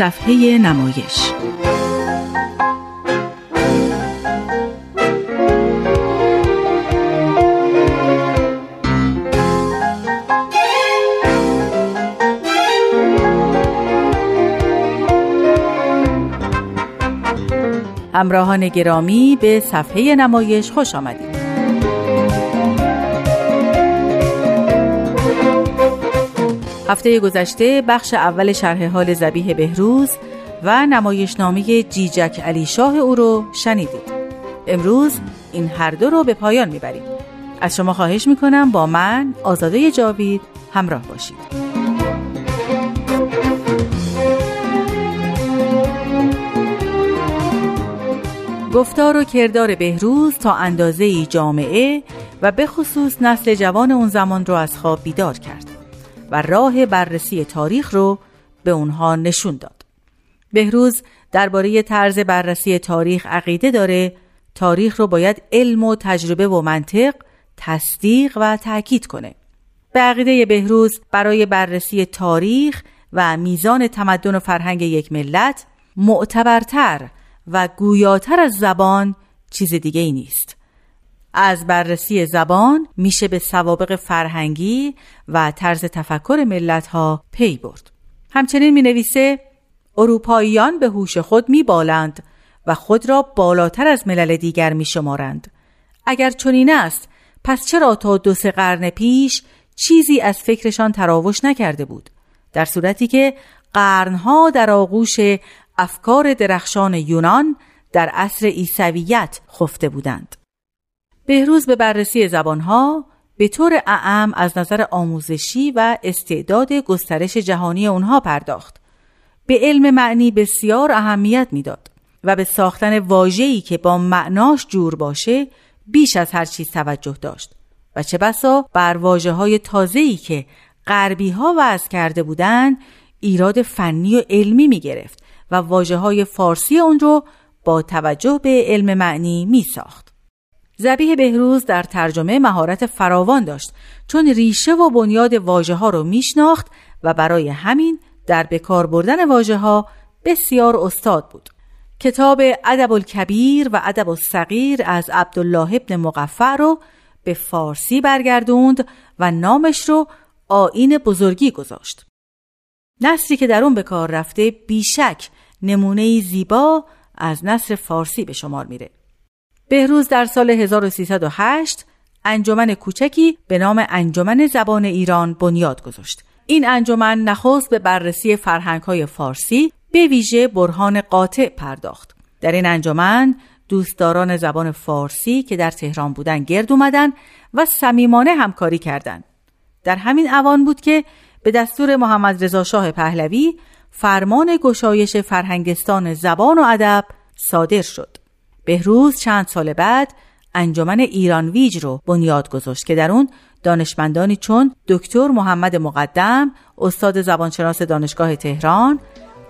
صفحه نمایش. همراهان گرامی به صفحه نمایش خوش آمدید. هفته گذشته بخش اول شرح حال زبیه بهروز و نمایشنامه جیجک علی شاه او رو شنیدید. امروز این هر دو رو به پایان می‌بریم. از شما خواهش می‌کنم با من آزاده جاوید همراه باشید. گفتار و کردار بهروز تا اندازه جامعه و به خصوص نسل جوان اون زمان رو از خواب بیدار کرد. و راه بررسی تاریخ رو به اونها نشون داد. بهروز درباره طرز بررسی تاریخ عقیده داره تاریخ رو باید علم و تجربه و منطق تصدیق و تأکید کنه. به عقیده بهروز برای بررسی تاریخ و میزان تمدن و فرهنگ یک ملت معتبرتر و گویاتر از زبان چیز دیگه ای نیست. از بررسی زبان میشه به سوابق فرهنگی و طرز تفکر ملت ها پی برد. همچنین می نویسه اروپاییان به هوش خود می بالند و خود را بالاتر از ملل دیگر می شمارند. اگر چنین است پس چرا تا دو سه قرن پیش چیزی از فکرشان تراوش نکرده بود در صورتی که قرنها در آغوش افکار درخشان یونان در عصر عیسویت خفته بودند. بهروز به بررسی زبانها به طور اعم از نظر آموزشی و استعداد گسترش جهانی اونها پرداخت. به علم معنی بسیار اهمیت می‌داد و به ساختن واژه‌ای که با معناش جور باشه بیش از هر چیز توجه داشت و چه بسا بر واجه های تازه‌ای که غربی ها وضع کرده بودند ایراد فنی و علمی می گرفت و واجه های فارسی اون رو با توجه به علم معنی می ساخت. زبیه بهروز در ترجمه مهارت فراوان داشت چون ریشه و بنیاد واجه ها رو میشناخت و برای همین در بکار بردن واجه ها بسیار استاد بود. کتاب ادب الکبیر و ادب الصغیر از عبدالله ابن مقفع رو به فارسی برگردوند و نامش رو آین بزرگی گذاشت. نصری که در اون به کار رفته بیشک نمونه زیبا از نصر فارسی به شمار میره. بهروز در سال 1308 انجمن کوچکی به نام انجمن زبان ایران بنیاد گذاشت. این انجمن نخست به بررسی فرهنگ‌های فارسی به ویژه برهان قاطع پرداخت. در این انجمن دوستداران زبان فارسی که در تهران بودن گرد اومدن و صمیمانه همکاری کردند. در همین اوان بود که به دستور محمد رضا شاه پهلوی فرمان گشایش فرهنگستان زبان و ادب صادر شد. بهروز چند سال بعد انجمن ایران ویج رو بنیاد گذاشت که در اون دانشمندانی چون دکتر محمد مقدم استاد زبانشناس دانشگاه تهران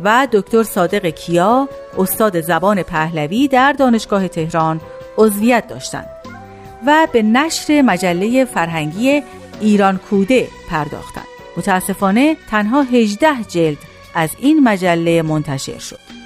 و دکتر صادق کیا استاد زبان پهلوی در دانشگاه تهران عضویت داشتند و به نشر مجله فرهنگی ایران کوده پرداختند. متاسفانه تنها 18 جلد از این مجله منتشر شد.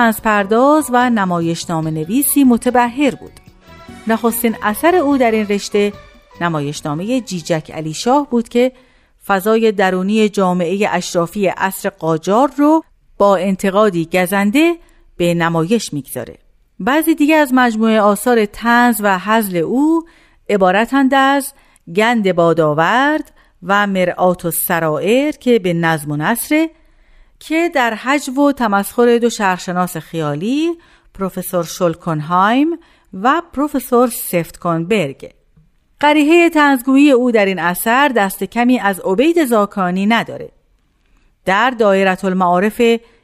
بهروز تنز پرداز و نمایشنامه نویسی متبهر بود نخستین اثر او در این رشته نمایشنامه جیجک علی شاه بود که فضای درونی جامعه اشرافی عصر قاجار رو با انتقادی گزنده به نمایش می‌گذاره. بعضی دیگه از مجموعه آثار تنز و حزل او عبارتند از گند باداورد و مرآت و سرائر که به نظم و نصره که در حجو و تمسخر دو شهرشناس خیالی پروفسور شولکنهایم و پروفسور سفتکانبرگ قریحه تنزگویی او در این اثر دست کمی از عبید زاکانی نداره در دایرت المعارف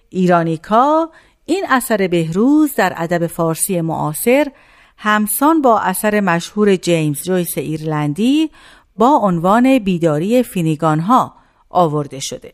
ایرانیکا این اثر بهروز در ادب فارسی معاصر همسان با اثر مشهور جیمز جویس ایرلندی با عنوان بیداری فینیگان ها آورده شده.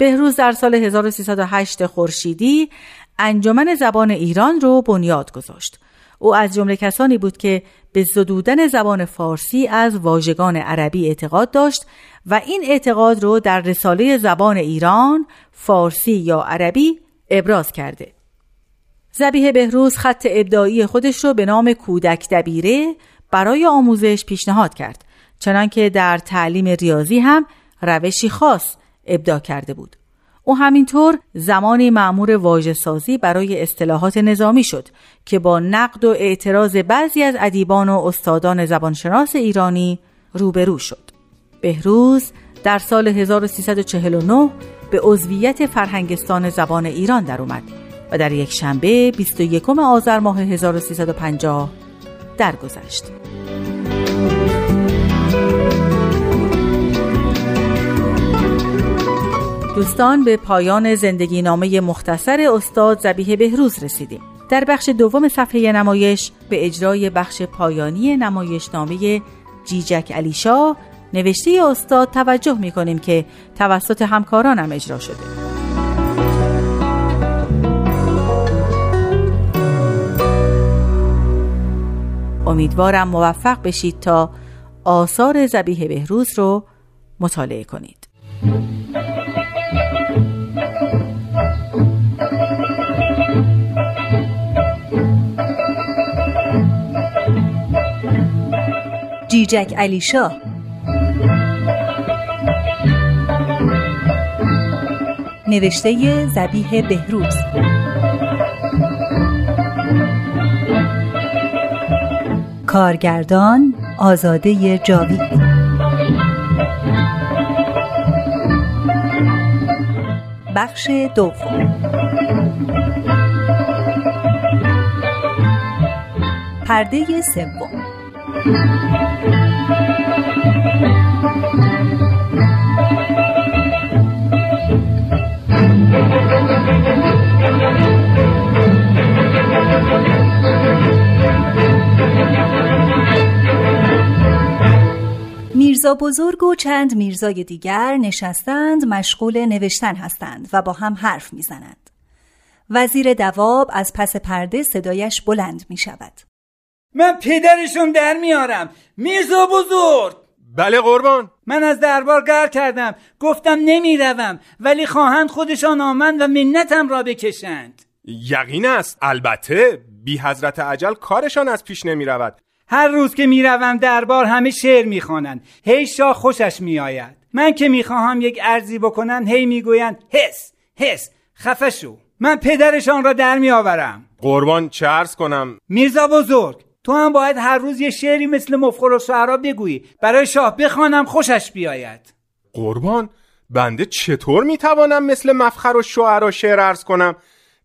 بهروز در سال 1308 خورشیدی انجمن زبان ایران رو بنیاد گذاشت. او از جمله کسانی بود که به زدودن زبان فارسی از واژگان عربی اعتقاد داشت و این اعتقاد رو در رساله زبان ایران فارسی یا عربی ابراز کرده. زبیه بهروز خط ابداعی خودش رو به نام کودک دبیره برای آموزش پیشنهاد کرد چنانکه در تعلیم ریاضی هم روشی خاص ابدا کرده بود. او همینطور زمانی معمور واژه سازی برای اصطلاحات نظامی شد که با نقد و اعتراض بعضی از ادیبان و استادان زبانشناس ایرانی روبرو شد. بهروز در سال 1349 به عضویت فرهنگستان زبان ایران در اومد و در یک شنبه 21 آذر ماه 1350 درگذشت. دوستان به پایان زندگی نامه مختصر استاد زبیه بهروز رسیدیم. در بخش دوم صفحه نمایش به اجرای بخش پایانی نمایش نامه جیجک علیشا نوشته استاد توجه می کنیم که توسط همکارانم اجرا شده. امیدوارم موفق بشید تا آثار زبیه بهروز رو مطالعه کنید. جیجک علیشا نوشته زبیه بهروز. کارگردان آزاده جاوید. بخش دوم. پرده سوم. میرزا بزرگ و چند میرزای دیگر نشستند مشغول نوشتن هستند و با هم حرف می‌زنند. وزیر دواب از پس پرده صدایش بلند می شود. من پدرشون در میارم. میرزا بزرگ. بله قربان. من از دربار گر کردم. گفتم نمی‌روم ولی خواهند خودشان آمند و منتم را بکشند. یقین است. البته بی حضرت عجل کارشان از پیش نمی رود هر روز که می‌روم دربار همه شعر می‌خوانند. هی شاه خوشش میآید. من که می‌خواهم یک ارزی بکنن هی می‌گویند حس حس خفه شو. من پدرشان را در میآورم. قربان چه عرض کنم؟ میرزا بزرگ. تو هم باید هر روز یه شعری مثل مفخر و بگویی. برای شاه بخوانم خوشش بیاید. قربان بنده چطور می‌توانم مثل مفخر و شعرا شعر عرض کنم؟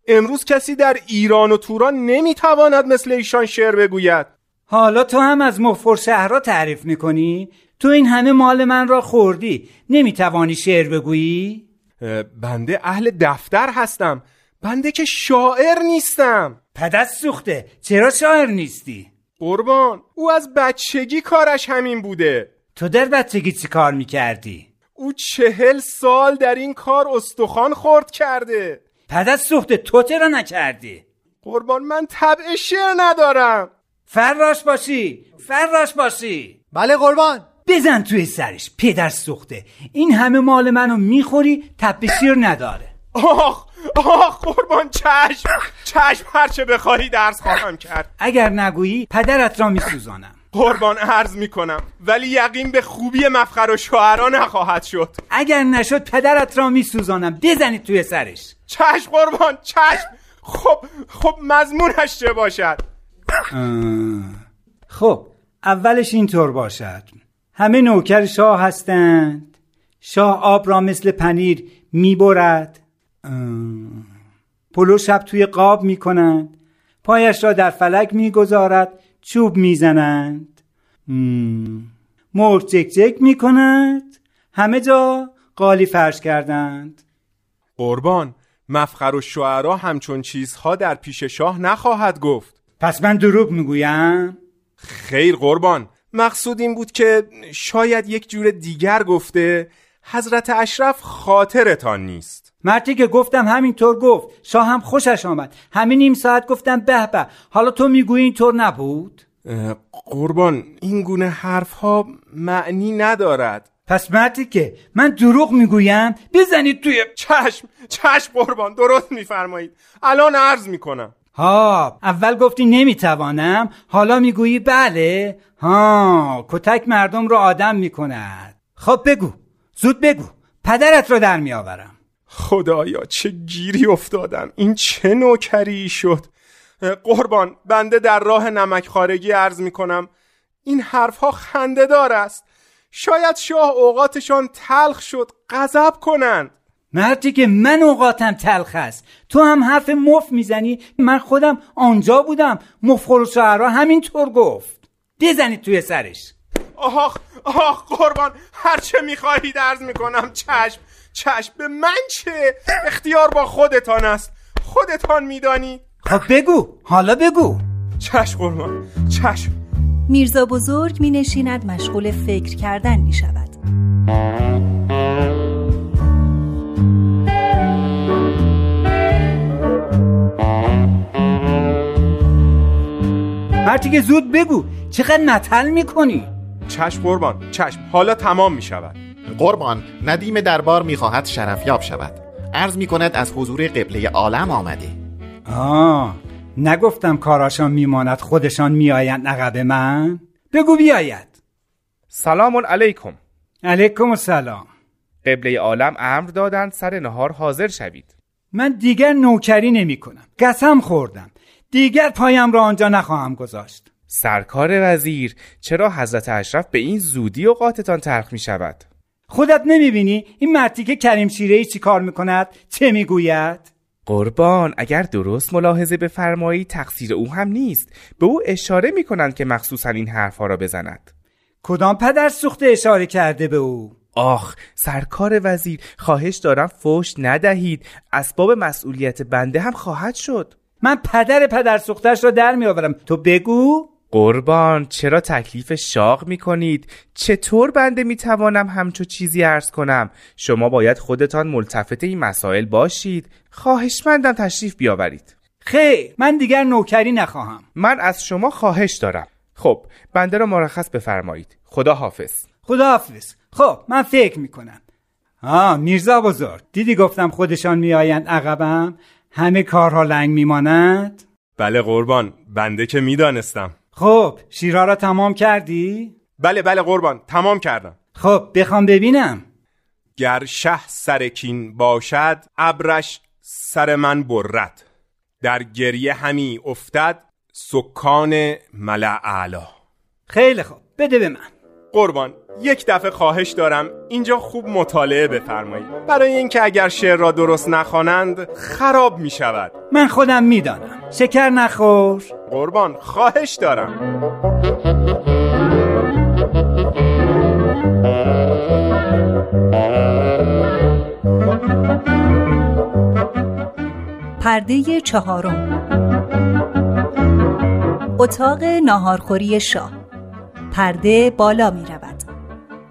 امروز کسی در ایران و توران نمی‌تواند مثل ایشان شعر بگوید. حالا تو هم از مفخر شهرها تعریف می‌کنی؟ تو این همه مال من را خوردی. نمی‌توانی شعر بگویی؟ بنده اهل دفتر هستم. بنده که شاعر نیستم. پدست سوخته. چرا شاعر نیستی؟ قربان. او از بچگی کارش همین بوده. تو در بچگی چی کار می‌کردی؟ او چهل سال در این کار استخوان خورد کرده. پدست سوخته. تو چرا نکردی؟ قربان من طبع شعر ندارم. فراش باشی. فراش باشی. بله قربان. بزن توی سرش. پدر سوخته. این همه مال منو می‌خوری. تب شیر نداره. آخ! آخ قربان چشم. چشم هرچه بخواهی درس خواهم کرد. اگر نگویی پدرت را میسوزانم. قربان عرض می‌کنم. ولی یقین به خوبی مفخر و شعرا نخواهد شد. اگر نشد پدرت را میسوزانم. بزنید توی سرش. چشم قربان چشم. خب خب مضمونش چه باشد؟ خب اولش اینطور باشد. همه نوکر شاه هستند. شاه آب را مثل پنیر می‌برد. پلو شب توی قاب می‌کنند. پایش را در فلک می‌گذارد. چوب می‌زنند. مرغ جک جک می‌کند. همه جا قالی فرش کردند. قربان مفخر و شعرا همچون چیزها در پیش شاه نخواهد گفت. پس من دروغ می‌گویم؟ خیر قربان مقصود این بود که شاید یک جور دیگر گفته حضرت اشرف خاطرتان نیست. مرتی که گفتم همینطور گفت شاه هم خوشش آمد. همین نیم ساعت گفتم به به حالا تو می‌گویی اینطور نبود؟ قربان این گونه حرف ها معنی ندارد. پس مرتی که من دروغ می‌گویم بزنید توی چشم چشم قربان درست میفرمایید. الان عرض می‌کنم. ها اول گفتی نمی‌توانم حالا می‌گویی بله. ها کتک مردم رو آدم می‌کند. خب بگو زود بگو پدرت رو در میآورم. خدایا چه گیری افتادم. این چه نوکری شد. قربان بنده در راه نمک خارگی عرض می‌کنم. این حرفها خنده دار است. شاید شاه اوقاتشان تلخ شد. غضب کنند. مردی که من اوقاتم تلخ است. تو هم حرف مف می‌زنی. من خودم آنجا بودم. مفخور و شعرها همینطور گفت. بزنید توی سرش. آخ آخ قربان. هرچه می‌خواهید عرض می‌کنم چشم. چشم به من چه؟ اختیار با خودتان است. خودتان میدانی؟ خب بگو حالا بگو. چشم قربان چشم. میرزا بزرگ می نشیند مشغول فکر کردن می شود مرتی که زود بگو چقدر نتل می‌کنی؟ چشم قربان چشم. حالا تمام می شود قربان ندیم دربار می‌خواهد شرفیاب شود. عرض می کند از حضور قبله عالم آمده. آه نگفتم کاراشان میماند خودشان میآیند عقب من. بگو بیاید. سلام علیکم. علیکم السلام. قبله عالم امر دادند سر نهار حاضر شوید. من دیگر نوکری نمی کنم قسم خوردم. دیگر پایم را آنجا نخواهم گذاشت. سرکار وزیر چرا حضرت اشرف به این زودی اوقاتتان تلخ می شود خودت نمی بینی این مرتی که کریم شیره چی کار می کند چه می گوید قربان اگر درست ملاحظه بفرمایی تقصیر او هم نیست. به او اشاره می کنند که مخصوصا این حرفها را بزند. کدام پدر سوخته اشاره کرده به او؟ آخ سرکار وزیر خواهش دارم فوش ندهید. اسباب مسئولیت بنده هم خواهد شد. من پدر پدر سوختش را در می آورم تو بگو. قربان چرا تکلیف شاق می کنید؟ چطور بنده می توانم همچو چیزی عرض کنم؟ شما باید خودتان ملتفت این مسائل باشید. خواهشمندم تشریف بیاورید. خیر من دیگر نوکری نخواهم. من از شما خواهش دارم. خب بنده را مرخص بفرمایید. خدا حافظ خدا حافظ خب من فکر می‌کنم. آه میرزا بزرگ دیدی گفتم خودشان میآیند عقبم؟ همه کارها لنگ میماند؟ بله قربان بنده که می‌دانستم. خب شیرها را تمام کردی؟ بله بله قربان تمام کردم. خب بخوام ببینم. گر شه سرکین باشد ابرش سر من برد. در گریه همی افتد سکان ملع اعلا خیلی خوب بده به من. قربان. یک دفعه خواهش دارم اینجا خوب مطالعه بفرمایید. برای اینکه اگر شعر را درست نخوانند خراب می شود من خودم می‌دانم. شکر نخور. قربان خواهش دارم. پرده چهارم. اتاق ناهارخوری شاه. پرده بالا می رود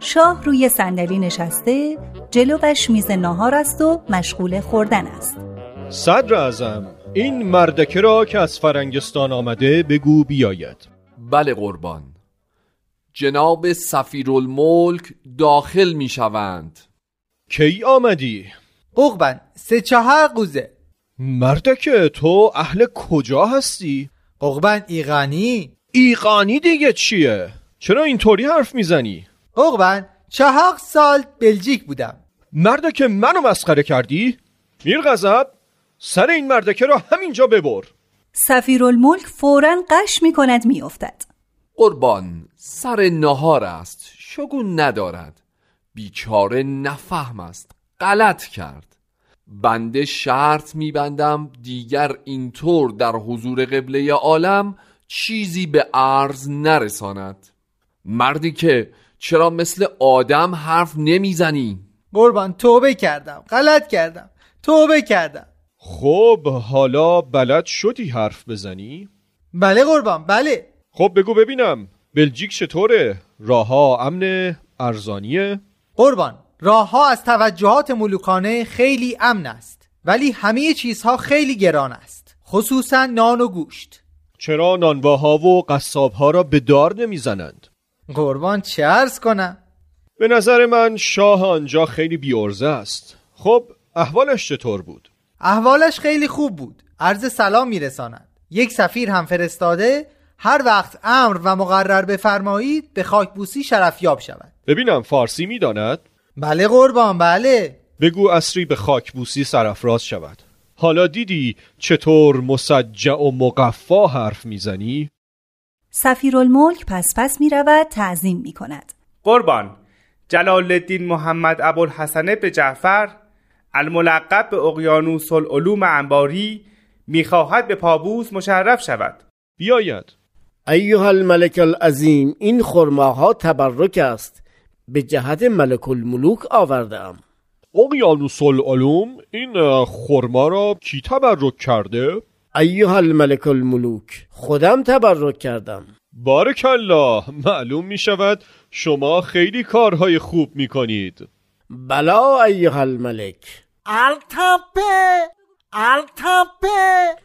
شاه روی صندلی نشسته جلوش میز ناهار است و مشغول خوردن است. صدر اعظم این مردکه را که از فرنگستان آمده بگو بیاید. بله قربان. جناب سفیرالملک داخل می شوند کی آمدی؟ قربان سه چهار قوزه مردکه تو اهل کجا هستی؟ قربان ایرانی ایقانی دیگه چیه؟ چرا اینطوری حرف می‌زنی؟ قربان چهار سال بلژیک بودم مردکه منو مسخره کردی؟ میر غضب سر این مردکه را همینجا ببر سفیرالملک فورا قش می کند می افتد. قربان سر نهار است شگون ندارد بیچاره نفهم است غلط کرد بنده شرط میبندم دیگر اینطور در حضور قبله عالم چیزی به عرض نرساند مردی که چرا مثل آدم حرف نمی‌زنی قربان توبه کردم غلط کردم توبه کردم خب حالا بلد شدی حرف بزنی؟ بله قربان بله خب بگو ببینم بلژیک چطوره؟ راهها امن ارزانیه؟ قربان راه ها از توجهات ملوکانه خیلی امن است ولی همه چیزها خیلی گران است خصوصا نان و گوشت چرا نانواها و قصابها را به دار نمی‌زنند؟ قربان چه ارز کنم؟ به نظر من شاه آنجا خیلی بیورزه است. خب احوالش چطور بود؟ احوالش خیلی خوب بود. عرض سلام میرساند. یک سفیر هم فرستاده هر وقت امر و مقرر بفرمایید به خاکبوسی شرفیاب شود. ببینم فارسی می‌داند؟ بله قربان بله. بگو اصری به خاکبوسی سرافراز شود. حالا دیدی چطور مسجع و مقفا حرف می‌زنی؟ سفیرالملک پس پس می رود تعظیم می کند قربان. جلال الدین محمد ابوالحسن به جعفر الملقب به اقیانوس العلوم انباری می‌خواهد به پابوس مشرف شود. بیاید. ایها الملک العظیم این خرماها تبرک است. به جهت ملک الملوک آوردم اقیانوس العلوم این خرما را کی تبرک کرده؟ ایها الملک الملوک خودم تبرک کردم. بارک الله معلوم می شود شما خیلی کارهای خوب می کنید. بلا ایها الملک التپه التپه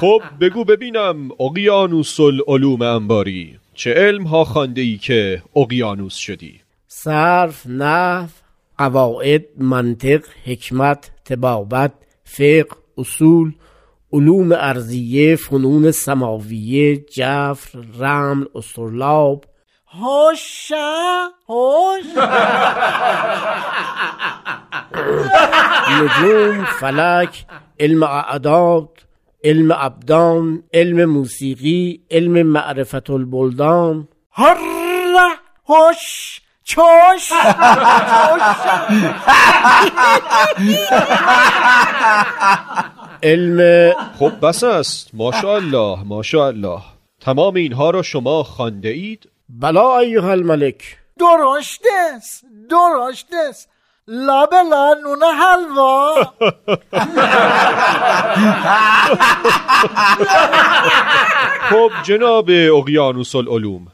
خب بگو ببینم اقیانوس العلوم انباری چه علم ها خانده ای که اقیانوس شدی؟ صرف نحو. قواعد منطق حکمت تبابت فقه اصول علوم ارزیه فنون سماویه جفر رمل استرلاب. هوشا هوش. نجوم فلک علم اعداد علم ابدان علم موسیقی علم معرفت البلدان. هر هوش. چوش؟ علم خب بس است. ماشاءالله ماشاءالله. تمام اینها را شما خانده اید؟ بلا ایها الملک. درشت است درشت است. لابلا نون حلوا. خب جناب اقیانوس العلوم.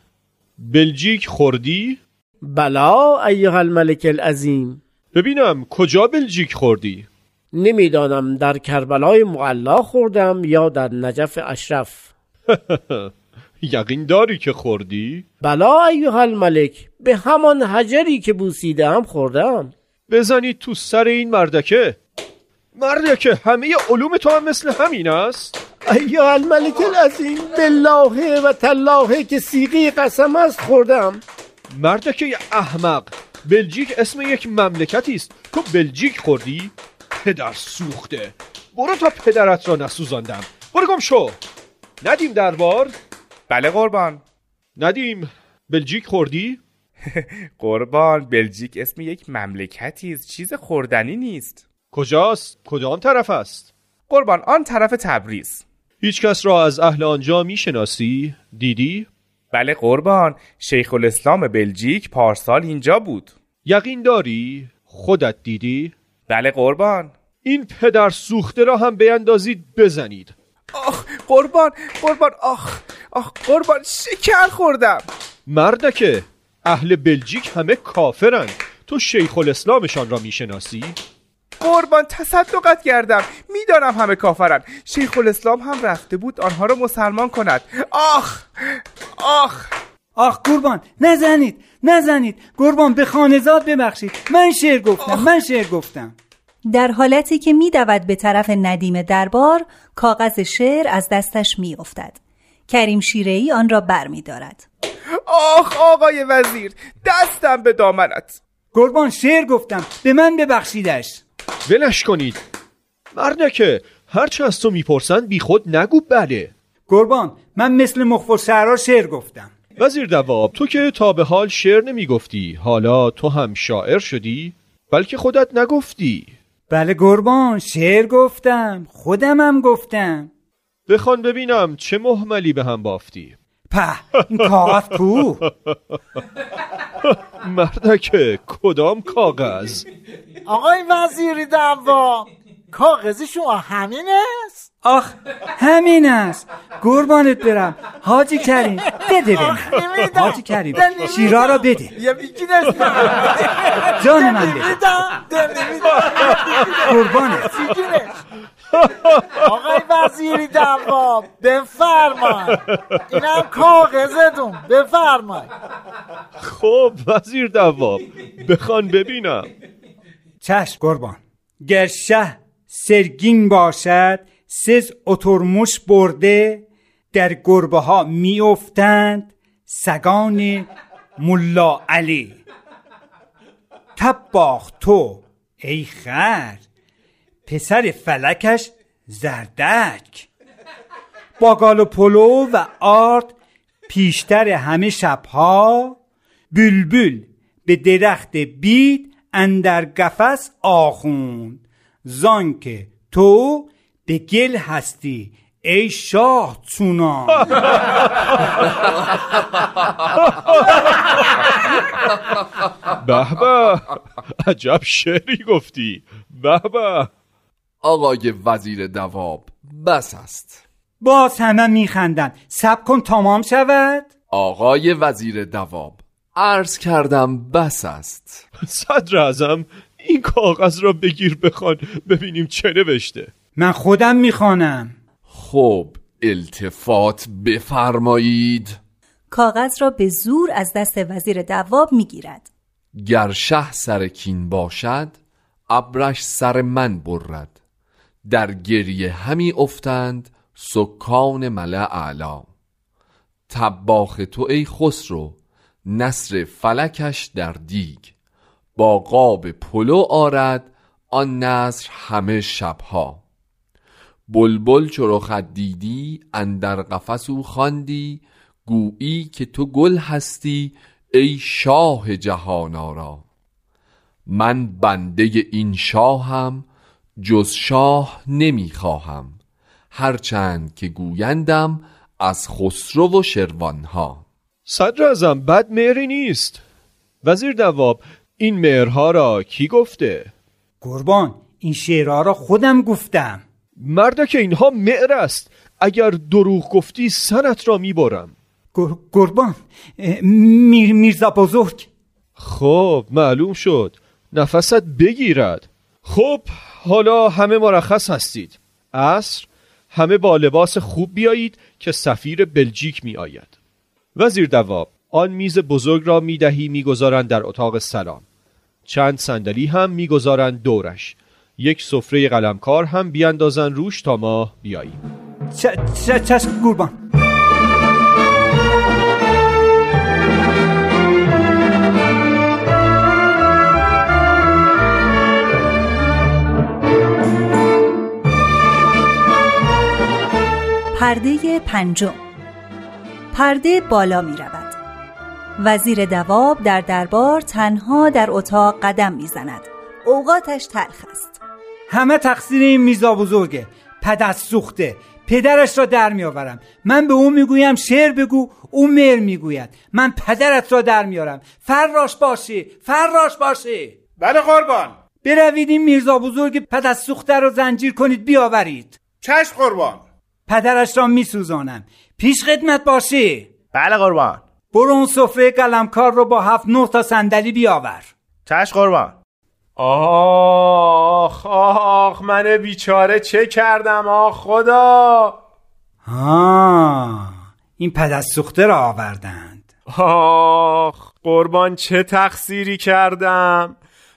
بلژیک خوردی؟ بلا ایها الملک العظیم. ببینم کجا بلژیک خوردی؟ نمی‌دانم در کربلای معلا خوردم یا در نجف اشرف. یقین داری که خوردی؟ بلا ایها الملک به همان حجری که بوسیدم خوردم بزنید تو سر این مردکه. مردکه همه علوم تو هم مثل همین است. ایها الملک العظیم بالله و تالله که سیغی قسم است خوردم مردکه احمق. بلژیک اسم یک مملکتی است. تو بلژیک خوردی پدر سوخته. برو تا پدرت را نسوزاندم. برو گم شو. ندیم دربار. بله قربان. ندیم. بلژیک خوردی؟ قربان بلژیک اسم یک مملکتی است. چیز خوردنی نیست. کجاست؟ کدام طرف است؟ قربان آن طرف تبریز. هیچ کس را از اهل آنجا می‌شناسی؟ دیدی؟ بله قربان شیخ الاسلام بلژیک پارسال اینجا بود. یقین داری؟ خودت دیدی؟ بله قربان. این پدر سوخته را هم بیندازید بزنید. آخ قربان قربان آخ آخ قربان شکر خوردم. مردکه اهل بلژیک همه کافرند تو شیخ الاسلامشان را می‌شناسی؟ قربان تصدقت کردم. می‌دانم همه کافرن. شیخ الاسلام هم رفته بود آنها را مسلمان کند. آخ! آخ! آخ قربان. نزنید. نزنید. قربان به خانزاد ببخشید. من شعر گفتم. من شعر گفتم. در حالتی که میدود به طرف ندیم دربار کاغذ شعر از دستش میافتد. کریم شیرهی آن را بر می دارد. آخ آقای وزیر دستم به دامنت. قربان شعر گفتم. به من ببخشیدش. ولش کنید. مردکه هرچه از تو می‌پرسند بی خود نگو. بله. قربان من مثل مخفر شعرها شعر گفتم. وزیر دواب تو که تا به حال شعر نمی‌گفتی حالا تو هم شاعر شدی؟ بلکه خودت نگفتی. بله قربان شعر گفتم خودم هم گفتم. بخوان ببینم چه محملی به هم بافتی. په این کاغذ کو مردکه کدام کاغذ؟ آقای وزیری دوا کاغذ شما همین است؟ آخ همین است. قربانت برم. حاجی کریم بده به. حاجی کریم. شیرا را بده. جان من بده. قربانت. آقای وزیری دواب بفرمای. اینم کاغذتون بفرمای. خب وزیر دواب بخوان ببینم. چشم قربان. گر شه سرگین باشد سز اترمش برده در گربه ها میافتند سگان ملا علی. تباخ تو ای خر. پسر فلکش زردک. باگال و پلو و آرد پیشتر همه شبها بلبل به درخت بید اندر قفس آخوند. زانکه تو به گل هستی ای شاه چونان. به به عجب شعری گفتی. به به. آقای وزیر دواب بس است. باز همه میخندن سب کن تمام شود؟ آقای وزیر دواب عرض کردم بس است. صدر ازم این کاغذ را بگیر بخوان ببینیم چه نوشته. من خودم می‌خوانم. خب التفات بفرمایید. کاغذ را به زور از دست وزیر دواب می‌گیرد. گر شه سر کین باشد ابرش سر من برد. در گریه همی افتند سکان ملع اعلا تباخ تو ای خسرو نصر فلکش در دیگ. با قاب پلو آرد آن نصر همه شبها. بلبل چو دیدی اندر قفس او خواندی. گویی که تو گل هستی ای شاه جهان آرا. من بنده این شاهم جز شاه نمی‌خواهم هرچند که گویندم از خسرو و شروانها. صدر ازم بد مهری نیست. وزیر دواب این مهرها را کی گفته؟ قربان این شعرها را خودم گفتم. مرد که اینها مهر است اگر دروغ گفتی سنت را می‌برم. قربان میر میرزا بزرگ. خب معلوم شد. نفست بگیرد. خب حالا همه مرخص هستید. عصر همه با لباس خوب بیایید که سفیر بلژیک می آید وزیر دواب آن میز بزرگ را می دهی می گذارند در اتاق سلام. چند صندلی هم می گذارند دورش. یک سفره قلمکار هم بیاندازن روش تا ما بیاییم. چ- چ- چشم پرده پنجم. پرده بالا می رود. وزیر دواب در دربار تنها در اتاق قدم می زند. اوقاتش تلخ است. همه تقصیر این میرزا بزرگه. پدست سوخته. پدرش را در میآورم من به او می‌گویم شعر بگو او مر می‌گوید. من پدرت را در میارم فراش باشی فراش باشی. بله قربان. بروید این میرزا بزرگ پدست سوخته را زنجیر کنید بیاورید. چشم قربان. پدرش را میسوزانم. پیش خدمت باشی بله قربان. برو اون سفره قلمکار رو با هفت نه تا صندلی بیاور. چشم قربان. آخ آخ من بیچاره چه کردم آخ خدا؟ ها این پدست سوخته را آوردند. آخ قربان چه تقصیری کردم؟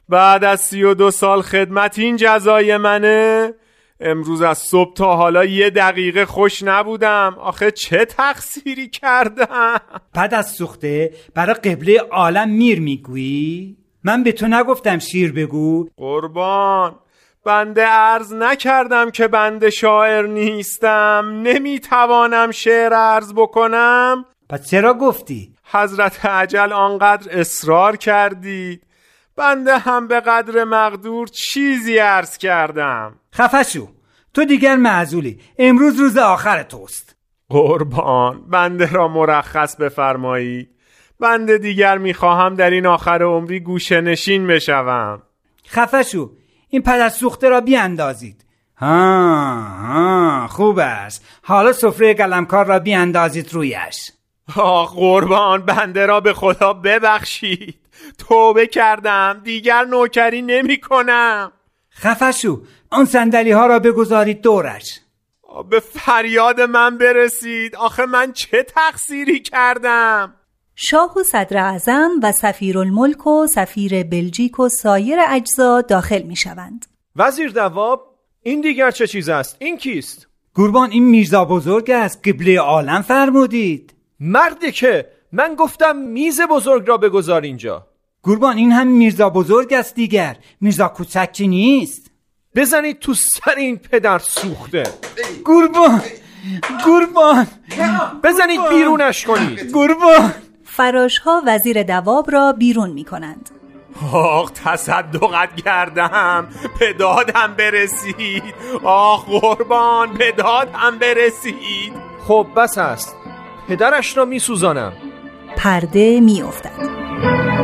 بعد از سی و دو سال خدمت این جزای منه؟ امروز از صبح تا حالا یه دقیقه خوش نبودم. آخه چه تقصیری کردم؟ پدست سوخته برای قبله عالم میر می‌گویی؟ من به تو نگفتم شیر بگو. قربان. بنده عرض نکردم که بنده شاعر نیستم. نمی‌توانم شعر عرض بکنم. پس چرا گفتی؟ حضرت عجل آنقدر اصرار کردید. بنده هم به قدر مقدور چیزی عرض کردم. خفشو تو دیگر معزولی. امروز روز آخر توست. قربان بنده را مرخص بفرمایید. بنده دیگر می‌خواهم در این آخر عمری گوشه نشین بشوم. خفشو این پدست سوخته را بیاندازید. ها ها خوب است. حالا سفره قلمکار را بیاندازید رویش. آه قربان بنده را به خدا ببخشید. توبه کردم دیگر نوکری نمی کنم خفشو آن صندلی ها را بگذارید دورش. به فریاد من برسید. آخه من چه تقصیری کردم؟ شاه و صدر اعظم و سفیر الملک و سفیر بلژیک و سایر اجزا داخل می شوند. وزیر دواب این دیگر چه چیز است؟ این کیست؟ قربان این میرزا بزرگ است قبله عالم فرمودید. مردی که من گفتم میز بزرگ را بگذار اینجا. قربان این هم میرزا بزرگ است دیگر. میرزا کوچکی نیست. بزنید تو سر این پدر سوخته. قربان قربان. بزنید بیرونش کنید. قربان. فراش ها وزیر دواب را بیرون می کنند. آخ تصدقت کردم. به دادم برسید. آخ قربان به دادم برسید. خب بس است. پدرش را می سوزانم. پرده می افتد.